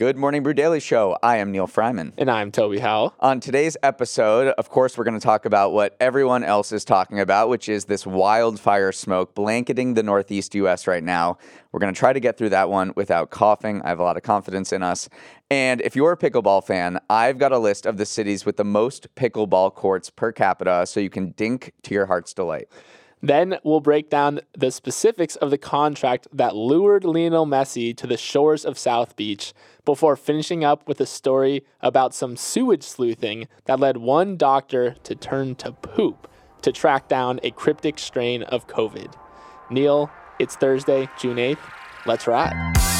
Good Morning Brew Daily Show. I am Neal Freyman. And I'm Toby Howell. On today's episode, of course, we're going to talk about what everyone else is talking about, which is this wildfire smoke blanketing the Northeast U.S. right now. We're going to try to get through that one without coughing. I have a lot of confidence in us. And if you're a pickleball fan, I've got a list of the cities with the most pickleball courts per capita so you can dink to your heart's delight. Then we'll break down the specifics of the contract that lured Lionel Messi to the shores of South Beach before finishing up with a story about some sewage sleuthing that led one doctor to turn to poop to track down a cryptic strain of COVID. Neal, it's Thursday, June 8th. Let's ride.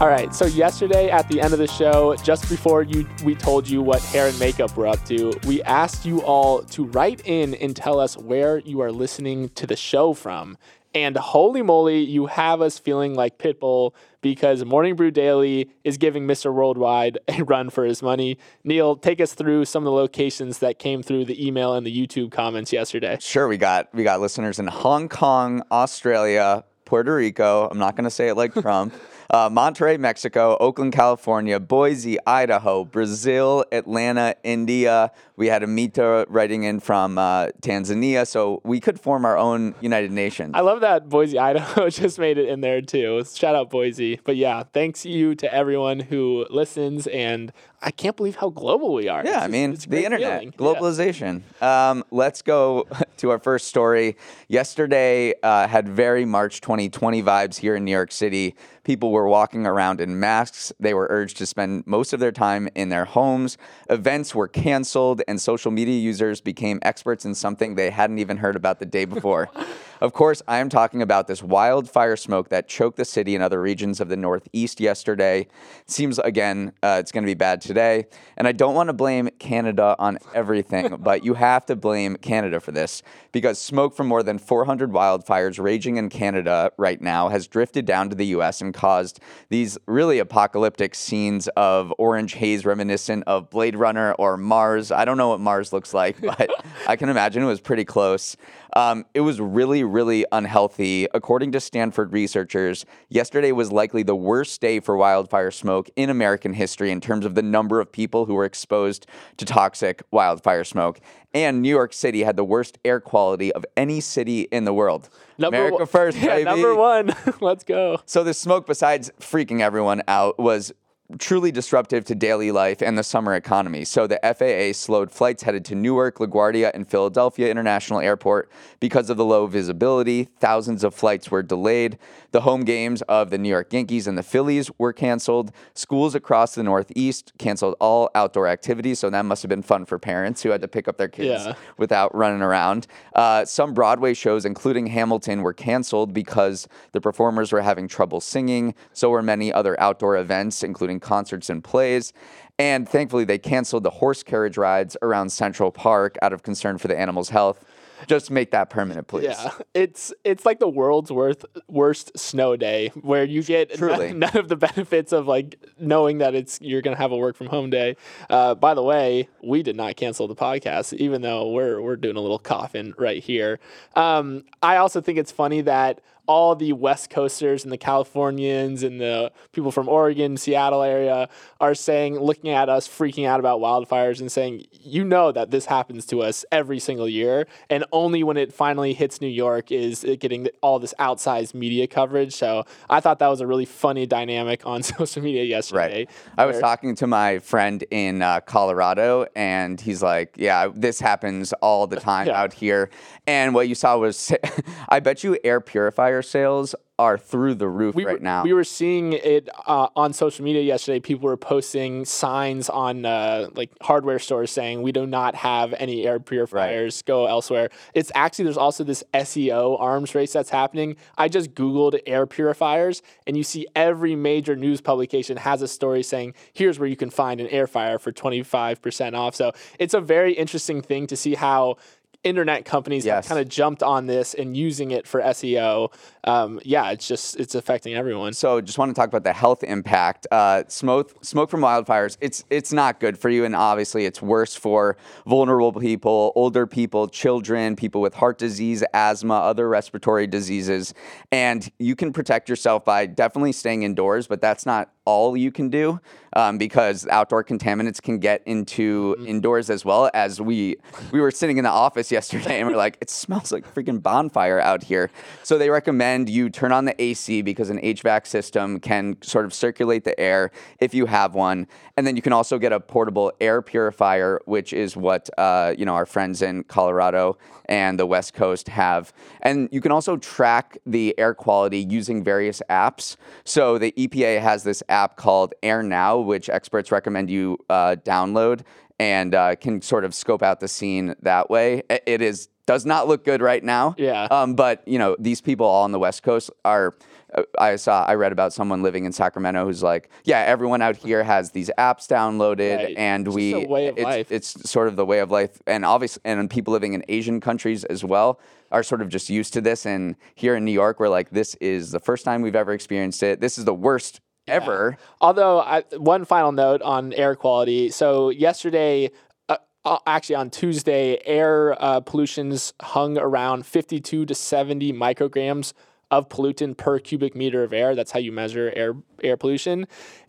All right, so yesterday at the end of the show, just before you we told you what hair and makeup we're up to, we asked you all to write in and tell us where you are listening to the show from. And holy moly, you have us feeling like Pitbull because Morning Brew Daily is giving Mr. Worldwide a run for his money. Neal, take us through some of the locations that came through the email and the YouTube comments yesterday. Sure, we got we got listeners in Hong Kong, Australia, Puerto Rico. I'm not going to say it like Trump uh, Monterrey, Mexico, Oakland, California, Boise, Idaho, Brazil, Atlanta, India. We had Amita writing in from uh, Tanzania, so we could form our own United Nations. I love that Boise, Idaho just made it in there too. Shout out Boise. But yeah, thanks you to everyone who listens and I can't believe how global we are. Yeah, it's I mean, the internet, feeling. globalization. Yeah. Um, let's go to our first story. Yesterday uh, had very March 2020 vibes here in New York City. People were walking around in masks. They were urged to spend most of their time in their homes. Events were canceled, and social media users became experts in something they hadn't even heard about the day before. Of course, I am talking about this wildfire smoke that choked the city and other regions of the Northeast yesterday. Seems again, uh, it's going to be bad today. And I don't want to blame Canada on everything, but you have to blame Canada for this because smoke from more than 400 wildfires raging in Canada right now has drifted down to the US and caused these really apocalyptic scenes of orange haze reminiscent of Blade Runner or Mars. I don't know what Mars looks like, but I can imagine it was pretty close. Um, it was really, really unhealthy. According to Stanford researchers, yesterday was likely the worst day for wildfire smoke in American history in terms of the number of people who were exposed to toxic wildfire smoke. And New York City had the worst air quality of any city in the world. Number America one, first, yeah, baby. Number one. Let's go. So the smoke, besides freaking everyone out, was truly disruptive to daily life and the summer economy. So the FAA slowed flights headed to Newark, LaGuardia, and Philadelphia International Airport because of the low visibility. Thousands of flights were delayed. The home games of the New York Yankees and the Phillies were canceled. Schools across the Northeast canceled all outdoor activities. So that must have been fun for parents who had to pick up their kids Yeah. without running around. Uh, some Broadway shows, including Hamilton, were canceled because the performers were having trouble singing. So were many other outdoor events, including concerts and plays. And thankfully, they canceled the horse carriage rides around Central Park out of concern for the animals' health. Just make that permanent, please. Yeah, it's it's like the world's worst worst snow day where you get Truly. none, of the benefits of like knowing that it's you're gonna have a work from home day. Uh, by the way, we did not cancel the podcast, even though we're we're doing a little coffin right here. Um, I also think it's funny that all the West Coasters and the Californians and the people from Oregon, Seattle area are saying, looking at us, freaking out about wildfires and saying, you know that this happens to us every single year. And only when it finally hits New York is it getting all this outsized media coverage. So I thought that was a really funny dynamic on social media yesterday. Right. I was talking to my friend in uh, Colorado, and he's like, "Yeah, this happens all the time Yeah. out here." And what you saw was, I bet you air purifiers wildfire sales are through the roof we right now. We were seeing it uh, on social media yesterday. People were posting signs on uh, like hardware stores saying we do not have any air purifiers. Go elsewhere. It's actually there's also this SEO arms race that's happening. I just googled air purifiers, and you see every major news publication has a story saying here's where you can find an air fryer for 25% off. So it's a very interesting thing to see how internet companies Yes. have kind of jumped on this and using it for SEO. Um, yeah, it's just it's affecting everyone. So, just want to talk about the health impact. Uh, smoke, smoke from wildfires. It's it's not good for you, and obviously, it's worse for vulnerable people, older people, children, people with heart disease, asthma, other respiratory diseases. And you can protect yourself by definitely staying indoors, but that's not all you can do um, because outdoor contaminants can get into indoors as well. As we we were sitting in the office yesterday, and we're like, it smells like freaking bonfire out here. So they recommend you turn on the AC because an HVAC system can sort of circulate the air if you have one, and then you can also get a portable air purifier, which is what uh, you know our friends in Colorado and the West Coast have. And you can also track the air quality using various apps. So the EPA has this app called Air Now, which experts recommend you uh, download and uh, can sort of scope out the scene that way. It is does not look good right now. Yeah. Um, but you know these people all on the West Coast are. uh, I saw. I read about someone living in Sacramento who's like, yeah, everyone out here has these apps downloaded, Right. and It's we. just a way of it's, life. it's sort of the way of life, and obviously, and people living in Asian countries as well are sort of just used to this. And here in New York, we're like, this is the first time we've ever experienced it. This is the worst ever. Although, I, one final note on air quality. So, yesterday, uh, uh, actually on Tuesday, air uh, pollutions hung around 52 to 70 micrograms of pollutant per cubic meter of air. That's how you measure air air pollution.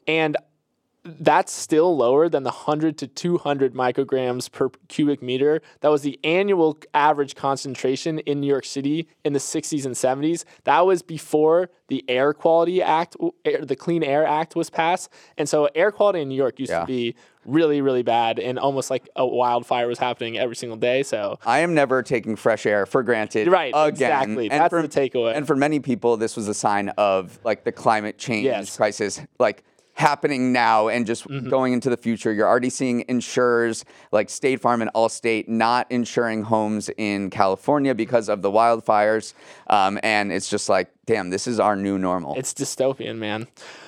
And that's still lower than the 100 to 200 micrograms per cubic meter. That was the annual average concentration in New York City in the 60s and 70s. That was before the Air Quality Act, the Clean Air Act was passed. And so air quality in New York used Yeah. to be really, really bad and almost like a wildfire was happening every single day. So I am never taking fresh air for granted. Right, again. exactly. And That's for, the takeaway. And for many people, this was a sign of like the climate change Yes. crisis, like happening now and just Mm-hmm. going into the future. You're already seeing insurers like State Farm and Allstate not insuring homes in California because of the wildfires. Um, and it's just like, damn, this is our new normal. It's dystopian, man.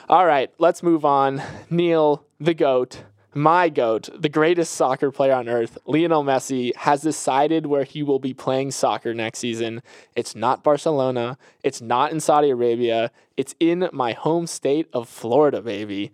All right, let's move on. Neal, the GOAT, my GOAT, the greatest soccer player on earth, Lionel Messi, has decided where he will be playing soccer next season. It's not Barcelona, it's not in Saudi Arabia, it's in my home state of Florida, baby.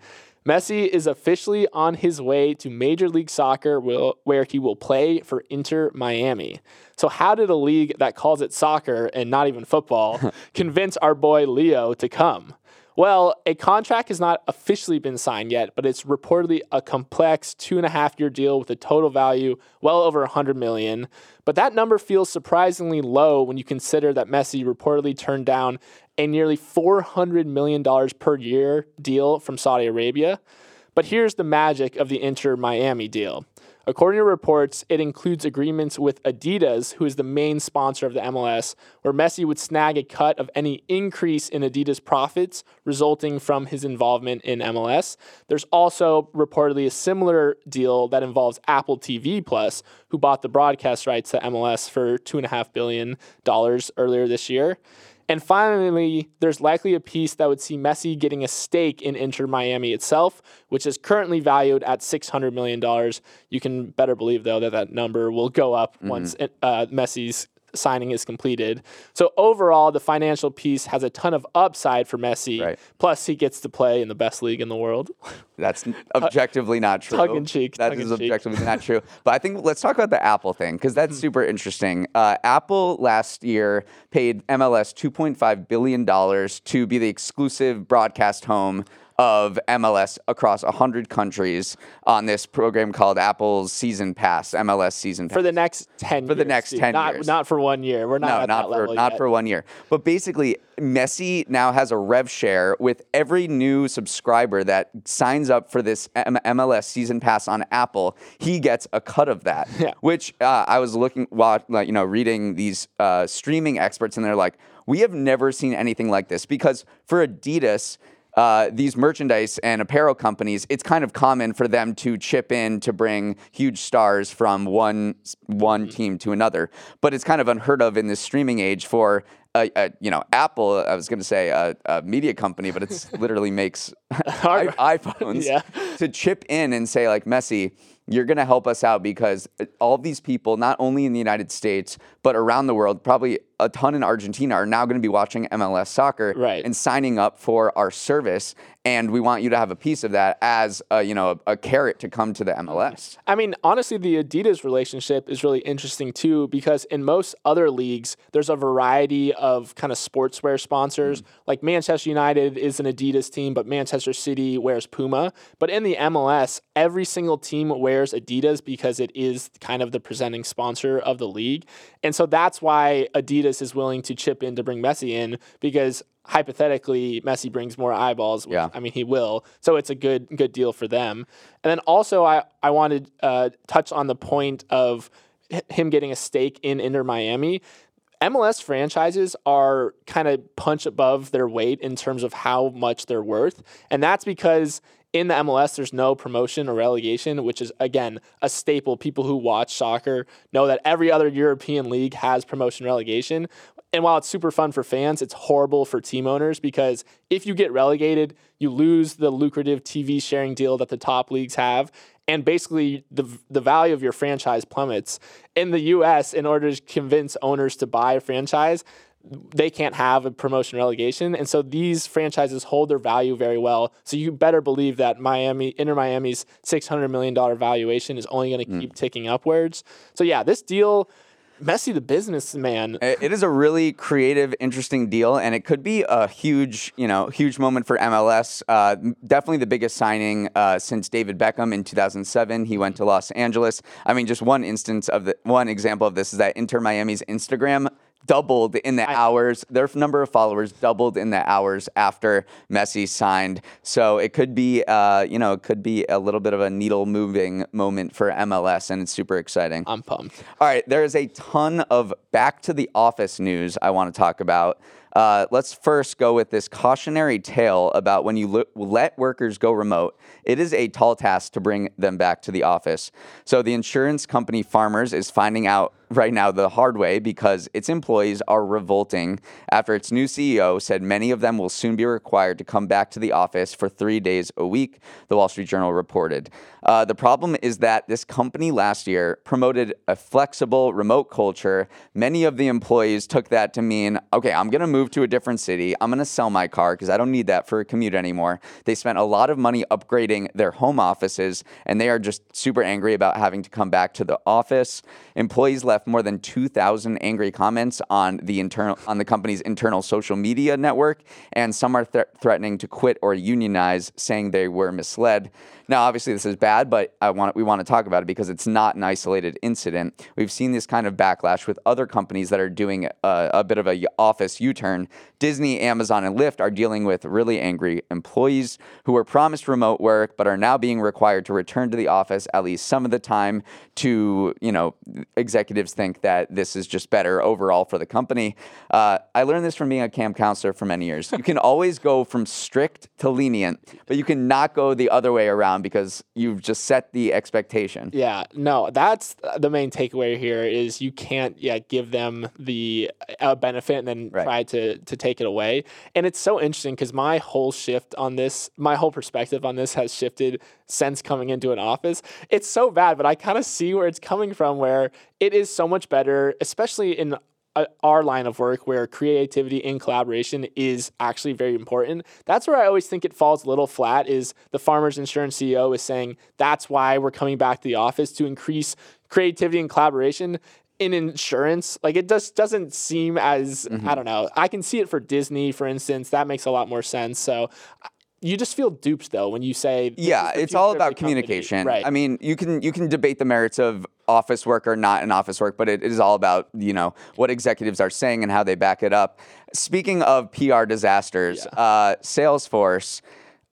Messi is officially on his way to Major League Soccer, where he will play for Inter Miami. So, how did a league that calls it soccer and not even football convince our boy Leo to come? Well, a contract has not officially been signed yet, but it's reportedly a complex two and a half year deal with a total value well over 100 million. But that number feels surprisingly low when you consider that Messi reportedly turned down a nearly $400 million per year deal from Saudi Arabia. But here's the magic of the Inter Miami deal. According to reports, it includes agreements with Adidas, who is the main sponsor of the MLS, where Messi would snag a cut of any increase in Adidas profits resulting from his involvement in MLS. There's also reportedly a similar deal that involves Apple TV Plus, who bought the broadcast rights to MLS for $2.5 billion earlier this year. And finally, there's likely a piece that would see Messi getting a stake in Inter Miami itself, which is currently valued at $600 million. You can better believe, though, that that number will go up once uh, Messi's signing is completed. So overall, the financial piece has a ton of upside for Messi. Right. Plus, he gets to play in the best league in the world. That's objectively not true. tongue in cheek, That is objectively not true. But I think let's talk about the Apple thing because that's Hmm. super interesting. Uh, Apple last year paid MLS $2.5 billion to be the exclusive broadcast home of MLS across 100 countries on this program called Apple's Season Pass, MLS Season Pass. For the next 10 For the next dude. 10 not, years. Not for one year. We're not no, not that for not yet. for one year. But basically, Messi now has a rev share with every new subscriber that signs up for this M- MLS season pass on Apple. He gets a cut of that. Yeah. Which uh, I was looking, while, like you know, reading these uh, streaming experts, and they're like, we have never seen anything like this because for Adidas. Uh, these merchandise and apparel companies, it's kind of common for them to chip in to bring huge stars from one one team to another. But it's kind of unheard of in this streaming age for a, a you know Apple. I was going to say a, a media company, but it's literally makes i- iPhones Yeah. to chip in and say like Messi. You're going to help us out because all these people, not only in the United States, but around the world, probably a ton in Argentina, are now going to be watching MLS soccer Right. and signing up for our service. And we want you to have a piece of that as a, you know a, a carrot to come to the MLS. I mean, honestly, the Adidas relationship is really interesting too because in most other leagues, there's a variety of kind of sportswear sponsors. Mm. Like Manchester United is an Adidas team, but Manchester City wears Puma. But in the MLS, every single team wears Adidas because it is kind of the presenting sponsor of the league. And so that's why Adidas is willing to chip in to bring Messi in because hypothetically Messi brings more eyeballs. Which, Yeah. I mean, he will. So it's a good good deal for them. And then also, I I wanted to uh, touch on the point of him getting a stake in Inter Miami. MLS franchises are kind of punch above their weight in terms of how much they're worth, and that's because in the MLS there's no promotion or relegation, which is again a staple. People who watch soccer know that every other European league has promotion relegation. And while it's super fun for fans, it's horrible for team owners because if you get relegated, you lose the lucrative TV sharing deal that the top leagues have. And basically, the, the value of your franchise plummets. In the US, in order to convince owners to buy a franchise, they can't have a promotion relegation. And so these franchises hold their value very well. So you better believe that Miami, Inter Miami's $600 million valuation is only going to mm. keep ticking upwards. So yeah, this deal, Messi the businessman, It is a really creative, interesting deal, and it could be a huge, you know, huge moment for MLS. Uh, definitely the biggest signing uh, since David Beckham in 2007. He went to Los Angeles. I mean, just one instance of the one example of this is that Inter Miami's Instagram doubled in the hours. Their number of followers doubled in the hours after Messi signed. So it could be, uh, you know, it could be a little bit of a needle moving moment for MLS, and it's super exciting. I'm pumped. All right, there is a ton of back to the office news I want to talk about. Uh, let's first go with this cautionary tale about when you lo- let workers go remote. It is a tall task to bring them back to the office. So, the insurance company Farmers is finding out right now the hard way because its employees are revolting after its new CEO said many of them will soon be required to come back to the office for three days a week, the Wall Street Journal reported. Uh, the problem is that this company last year promoted a flexible remote culture. Many of the employees took that to mean, okay, I'm going to move to a different city. I'm going to sell my car because I don't need that for a commute anymore. They spent a lot of money upgrading their home offices, and they are just super angry about having to come back to the office. Employees left more than 2,000 angry comments on the internal on the company's internal social media network, and some are thre- threatening to quit or unionize, saying they were misled. Now, obviously, this is bad, but I want we want to talk about it because it's not an isolated incident. We've seen this kind of backlash with other companies that are doing a, a bit of a office U-turn. Disney, Amazon, and Lyft are dealing with really angry employees who were promised remote work but are now being required to return to the office at least some of the time. To you know, executives think that this is just better overall for the company. Uh, I learned this from being a camp counselor for many years. You can always go from strict to lenient, but you cannot go the other way around because you've just set the expectation. Yeah, no, that's the main takeaway here is you can't yeah give them the uh, benefit and then Right. try to to take it away. And it's so interesting because my whole shift on this, my whole perspective on this has shifted since coming into an office. It's so bad, but I kind of see where it's coming from. Where it is so much better, especially in Uh, our line of work where creativity and collaboration is actually very important. That's where I always think it falls a little flat is the farmers insurance CEO is saying that's why we're coming back to the office to increase creativity and collaboration in insurance. Like it just doesn't seem as mm-hmm. I don't know. I can see it for Disney for instance. That makes a lot more sense. So you just feel duped though when you say Yeah, it's all about company. communication. Right. I mean, you can you can debate the merits of office work or not in office work, but it is all about you know what executives are saying and how they back it up. Speaking of PR disasters, uh, Salesforce.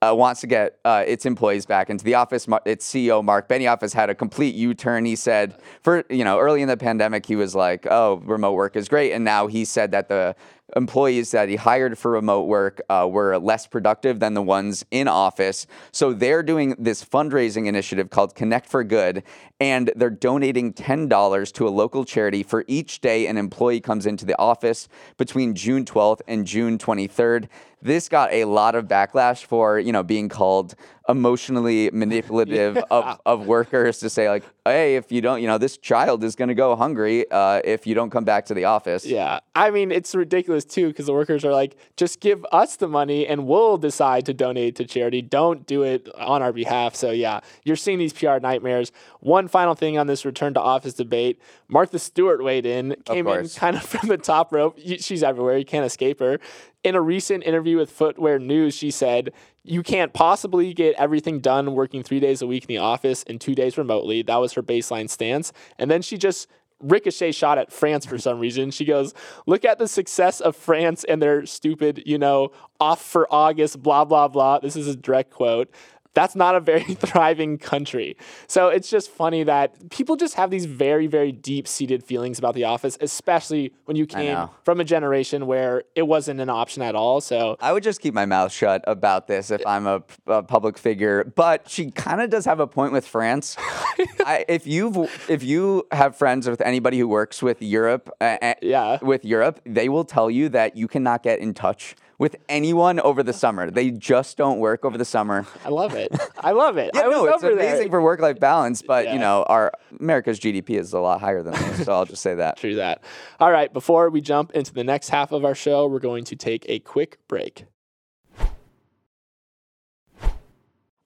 Uh, wants to get uh, its employees back into the office. Mar- Its CEO Mark Benioff has had a complete U-turn. He said, for you know, early in the pandemic, he was like, "Oh, remote work is great," and now he said that the employees that he hired for remote work uh, were less productive than the ones in office. So they're doing this fundraising initiative called Connect for Good, and they're donating $10 to a local charity for each day an employee comes into the office between June 12th and June 23rd. This got a lot of backlash for, you know, being called emotionally manipulative of, of workers to say like, hey, if you don't, you know, this child is going to go hungry uh, if you don't come back to the office. Yeah. I mean, it's ridiculous too because the workers are like, just give us the money and we'll decide to donate to charity. Don't do it on our behalf. So, yeah, you're seeing these PR nightmares. One final thing on this return to office debate Martha Stewart weighed in, came in kind of from the top rope. She's everywhere. You can't escape her. In a recent interview with Footwear News, she said, You can't possibly get everything done working three days a week in the office and two days remotely. That was her baseline stance. And then she just ricochet shot at France for some reason. She goes, Look at the success of France and their stupid, you know, off for August, blah, blah, blah. This is a direct quote. That's not a very thriving country. So it's just funny that people just have these very, very deep seated feelings about the office, especially when you came from a generation where it wasn't an option at all. So I would just keep my mouth shut about this if I'm a, a public figure. But she kind of does have a point with France. I, if you've if you have friends with anybody who works with Europe, uh, Yeah. with Europe, they will tell you that you cannot get in touch with anyone over the summer. They just don't work over the summer. I love it. I love it. Yeah, I no, it's amazing there. for work life balance. But Yeah. you know, our America's GDP is a lot higher than this, so I'll just say that. True that. All right, before we jump into the next half of our show, we're going to take a quick break.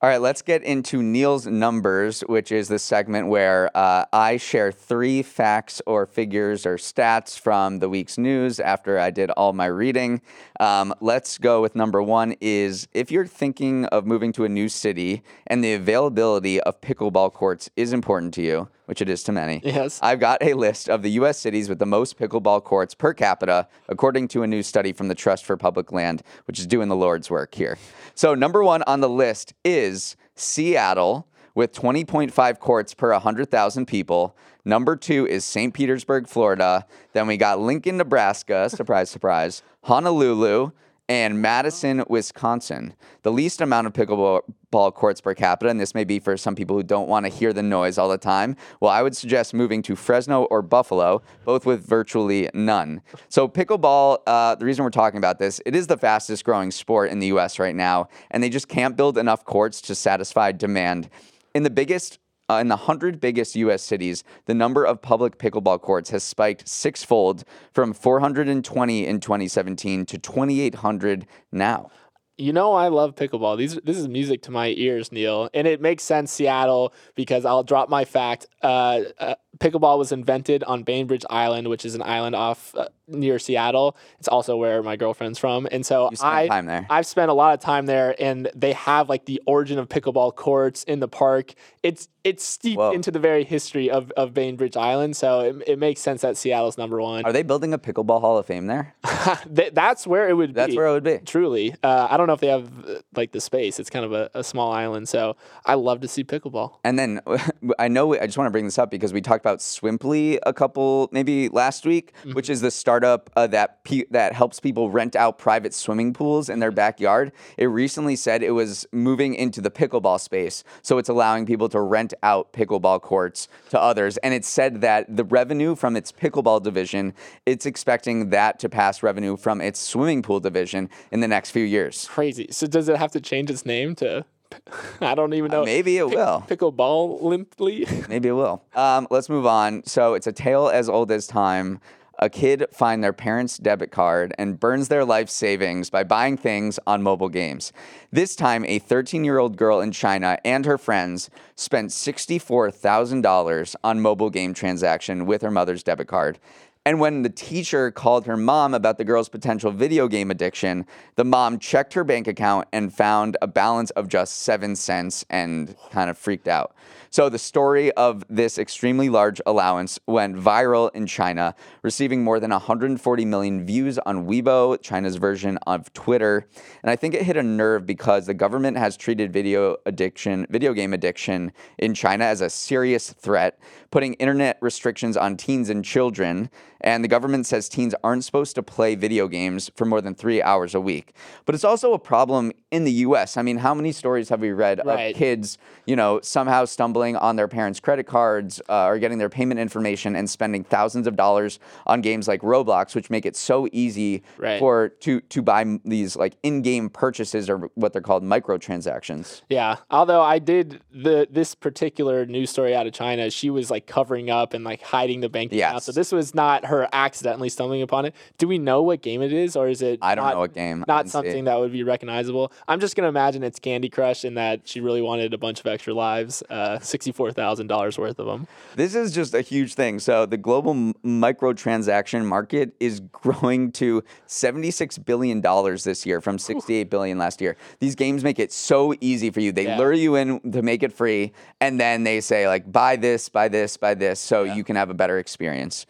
All right, let's get into Neal's numbers, which is the segment where uh, I share three facts or figures or stats from the week's news after I did all my reading. Um, let's go with number one is if you're thinking of moving to a new city and the availability of pickleball courts is important to you, which it is to many. Yes. I've got a list of the U.S. cities with the most pickleball courts per capita, according to a new study from the Trust for Public Land, which is doing the Lord's work here. So, number one on the list is Seattle with 20.5 courts per 100,000 people. Number two is St. Petersburg, Florida. Then we got Lincoln, Nebraska, surprise, surprise, Honolulu, and Madison, Wisconsin. The least amount of pickleball courts per capita, and this may be for some people who don't want to hear the noise all the time. Well, I would suggest moving to Fresno or Buffalo, both with virtually none. So, pickleball, uh, the reason we're talking about this, it is the fastest growing sport in the US right now, and they just can't build enough courts to satisfy demand. In the biggest uh, in the 100 biggest U.S. cities, the number of public pickleball courts has spiked sixfold from 420 in 2017 to 2,800 now. You know I love pickleball. These this is music to my ears, Neal, and it makes sense Seattle because I'll drop my fact. Uh, uh, pickleball was invented on Bainbridge Island, which is an island off uh, near Seattle. It's also where my girlfriend's from, and so I time there. I've spent a lot of time there, and they have like the origin of pickleball courts in the park. It's it's steeped Whoa. into the very history of, of Bainbridge Island, so it, it makes sense that Seattle's number one. Are they building a pickleball Hall of Fame there? That's where it would That's be. where it would be. Truly, uh, I don't know if they have like the space. It's kind of a, a small island, so I love to see pickleball. And then I know I just want to bring this up because we talked about Swimply a couple maybe last week, Mm-hmm. which is the startup uh, that pe- that helps people rent out private swimming pools in their backyard. It recently said it was moving into the pickleball space, so it's allowing people to rent out pickleball courts to others. And it said that the revenue from its pickleball division, it's expecting that to pass revenue from its swimming pool division in the next few years. Crazy. So does it have to change its name to? I don't even know. Uh, maybe it will. Pickleball limply. Maybe it will. Um, let's move on. So it's a tale as old as time. A kid finds their parents' debit card and burns their life savings by buying things on mobile games. This time, a 13 year old girl in China and her friends spent $64,000 on mobile game transaction with her mother's debit card. And when the teacher called her mom about the girl's potential video game addiction, the mom checked her bank account and found a balance of just seven cents and kind of freaked out. So, the story of this extremely large allowance went viral in China, receiving more than 140 million views on Weibo, China's version of Twitter. And I think it hit a nerve because the government has treated video addiction, video game addiction in China as a serious threat, putting internet restrictions on teens and children. And the government says teens aren't supposed to play video games for more than three hours a week. But it's also a problem in the US. I mean, how many stories have we read Right. of kids, you know, somehow stumbling on their parents' credit cards uh, or getting their payment information and spending thousands of dollars on games like Roblox, which make it so easy Right. for to to buy these like in-game purchases or what they're called microtransactions. Yeah. Although I did the this particular news story out of China, she was like covering up and like hiding the bank account. Yes. So this was not her accidentally stumbling upon it. Do we know what game it is, or is it? I don't not, know what game. Not didn't see it. something that would be recognizable. I'm just gonna imagine it's Candy Crush and that she really wanted a bunch of extra lives, uh, sixty-four thousand dollars worth of them. This is just a huge thing. So the global m- microtransaction market is growing to 76 billion dollars this year from 68 billion last year. These games make it so easy for you. They Yeah. lure you in to make it free and then they say like buy this, buy this, buy this so you can have a better experience.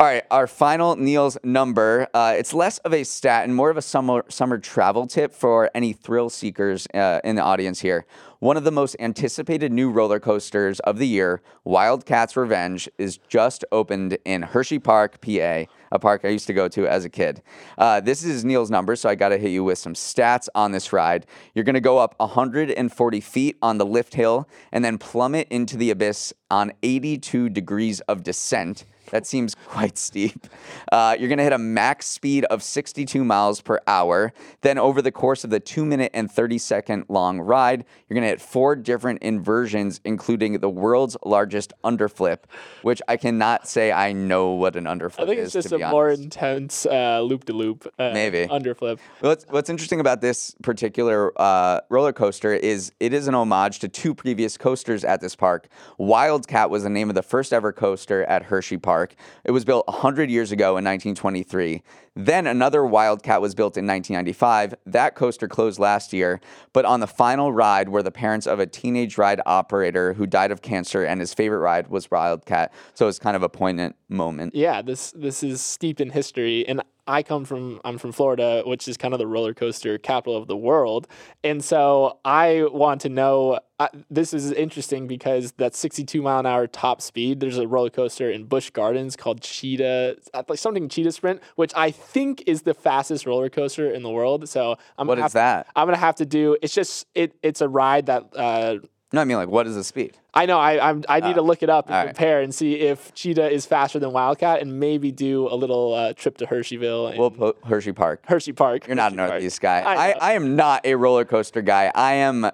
All right, our final Neal's number. Uh, it's less of a stat and more of a summer summer travel tip for any thrill seekers uh, in the audience here. One of the most anticipated new roller coasters of the year, Wildcats Revenge, is just opened in Hershey Park, PA, a park I used to go to as a kid. Uh, this is Neal's number, so I got to hit you with some stats on this ride. You're going to go up 140 feet on the lift hill and then plummet into the abyss on 82 degrees of descent. That seems quite steep. Uh, you're going to hit a max speed of 62 miles per hour. Then, over the course of the two minute and 30 second long ride, you're going to hit four different inversions, including the world's largest underflip, which I cannot say I know what an underflip is. I think is. it's just a be more intense loop de loop. Maybe. underflip. What's, what's interesting about this particular uh, roller coaster is it is an homage to two previous coasters at this park. Wildcat was the name of the first ever coaster at Hershey Park. It was built 100 years ago in 1923. Then another Wildcat was built in 1995. That coaster closed last year, but on the final ride were the parents of a teenage ride operator who died of cancer, and his favorite ride was Wildcat. So it's kind of a poignant moment. yeah, this this is steeped in history, and I come from I'm from Florida, which is kind of the roller coaster capital of the world, and so I want to know. Uh, this is interesting because that 62 mile an hour top speed. There's a roller coaster in Busch Gardens called Cheetah, uh, like something Cheetah Sprint, which I think is the fastest roller coaster in the world. So I'm What gonna is have, that? I'm gonna have to do. It's just it. It's a ride that. Uh, No, I mean, like, what is the speed? I know. I I'm, I need to look it up and all right. compare and see if Cheetah is faster than Wildcat, and maybe do a little uh, trip to Hersheyville and We'll put Hershey Park. Hershey Park. You're not a Hershey Park. Northeast guy. I I. I, am not a roller coaster guy. I am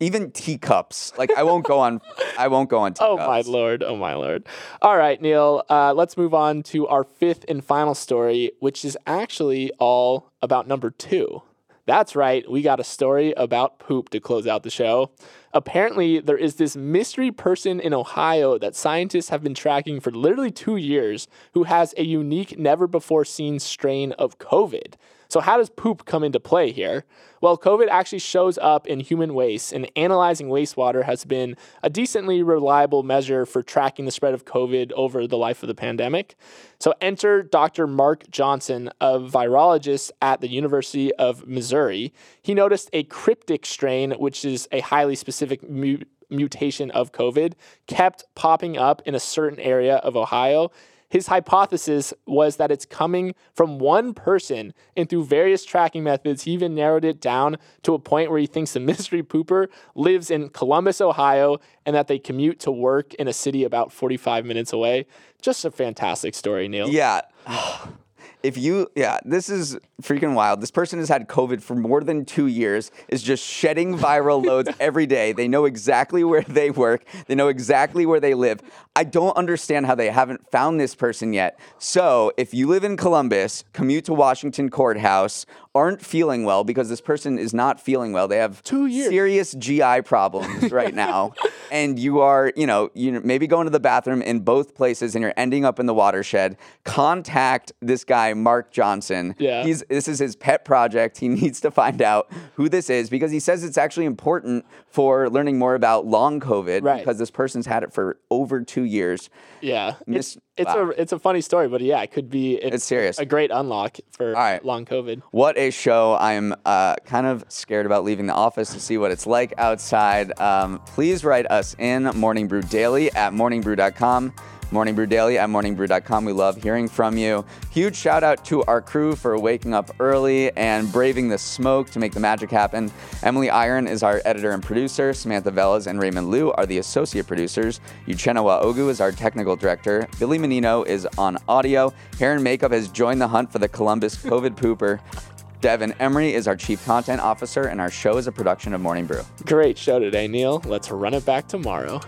even teacups. Like I won't go on. I won't go on teacups. Oh my lord! Oh my lord! All right, Neal. Uh, let's move on to our fifth and final story, which is actually all about number two. That's right. We got a story about poop to close out the show. Apparently, there is this mystery person in Ohio that scientists have been tracking for literally two years who has a unique, never before seen strain of COVID. So, how does poop come into play here? Well, COVID actually shows up in human waste, and analyzing wastewater has been a decently reliable measure for tracking the spread of COVID over the life of the pandemic. So, enter Dr. Mark Johnson, a virologist at the University of Missouri. He noticed a cryptic strain, which is a highly specific mu- mutation of COVID, kept popping up in a certain area of Ohio. His hypothesis was that it's coming from one person, and through various tracking methods, he even narrowed it down to a point where he thinks the mystery pooper lives in Columbus, Ohio, and that they commute to work in a city about 45 minutes away. Just a fantastic story, Neal. Yeah. if you, yeah, this is freaking wild. This person has had COVID for more than two years, is just shedding viral loads every day. They know exactly where they work, they know exactly where they live. I don't understand how they haven't found this person yet. So if you live in Columbus, commute to Washington Courthouse, aren't feeling well because this person is not feeling well. They have Two years. serious GI problems right now, and you are, you know, you know, maybe going to the bathroom in both places, and you're ending up in the watershed. Contact this guy, Mark Johnson. Yeah. he's this is his pet project. He needs to find out who this is because he says it's actually important for learning more about long COVID Right. because this person's had it for over two years. Yeah, Miss- it's it's wow. a it's a funny story, but yeah, it could be It's serious. a great unlock for right. long COVID. What a show. I'm uh, kind of scared about leaving the office to see what it's like outside. Um, please write us in Morning Brew Daily at morningbrew.com. Morning Brew Daily at morningbrew.com. We love hearing from you. Huge shout out to our crew for waking up early and braving the smoke to make the magic happen. Emily Iron is our editor and producer. Samantha Velez and Raymond Liu are the associate producers. Uchenna Ogu is our technical director. Billy Menino is on audio. Hair and Makeup has joined the hunt for the Columbus COVID pooper. Devin Emery is our chief content officer, and our show is a production of Morning Brew. Great show today, Neal. Let's run it back tomorrow.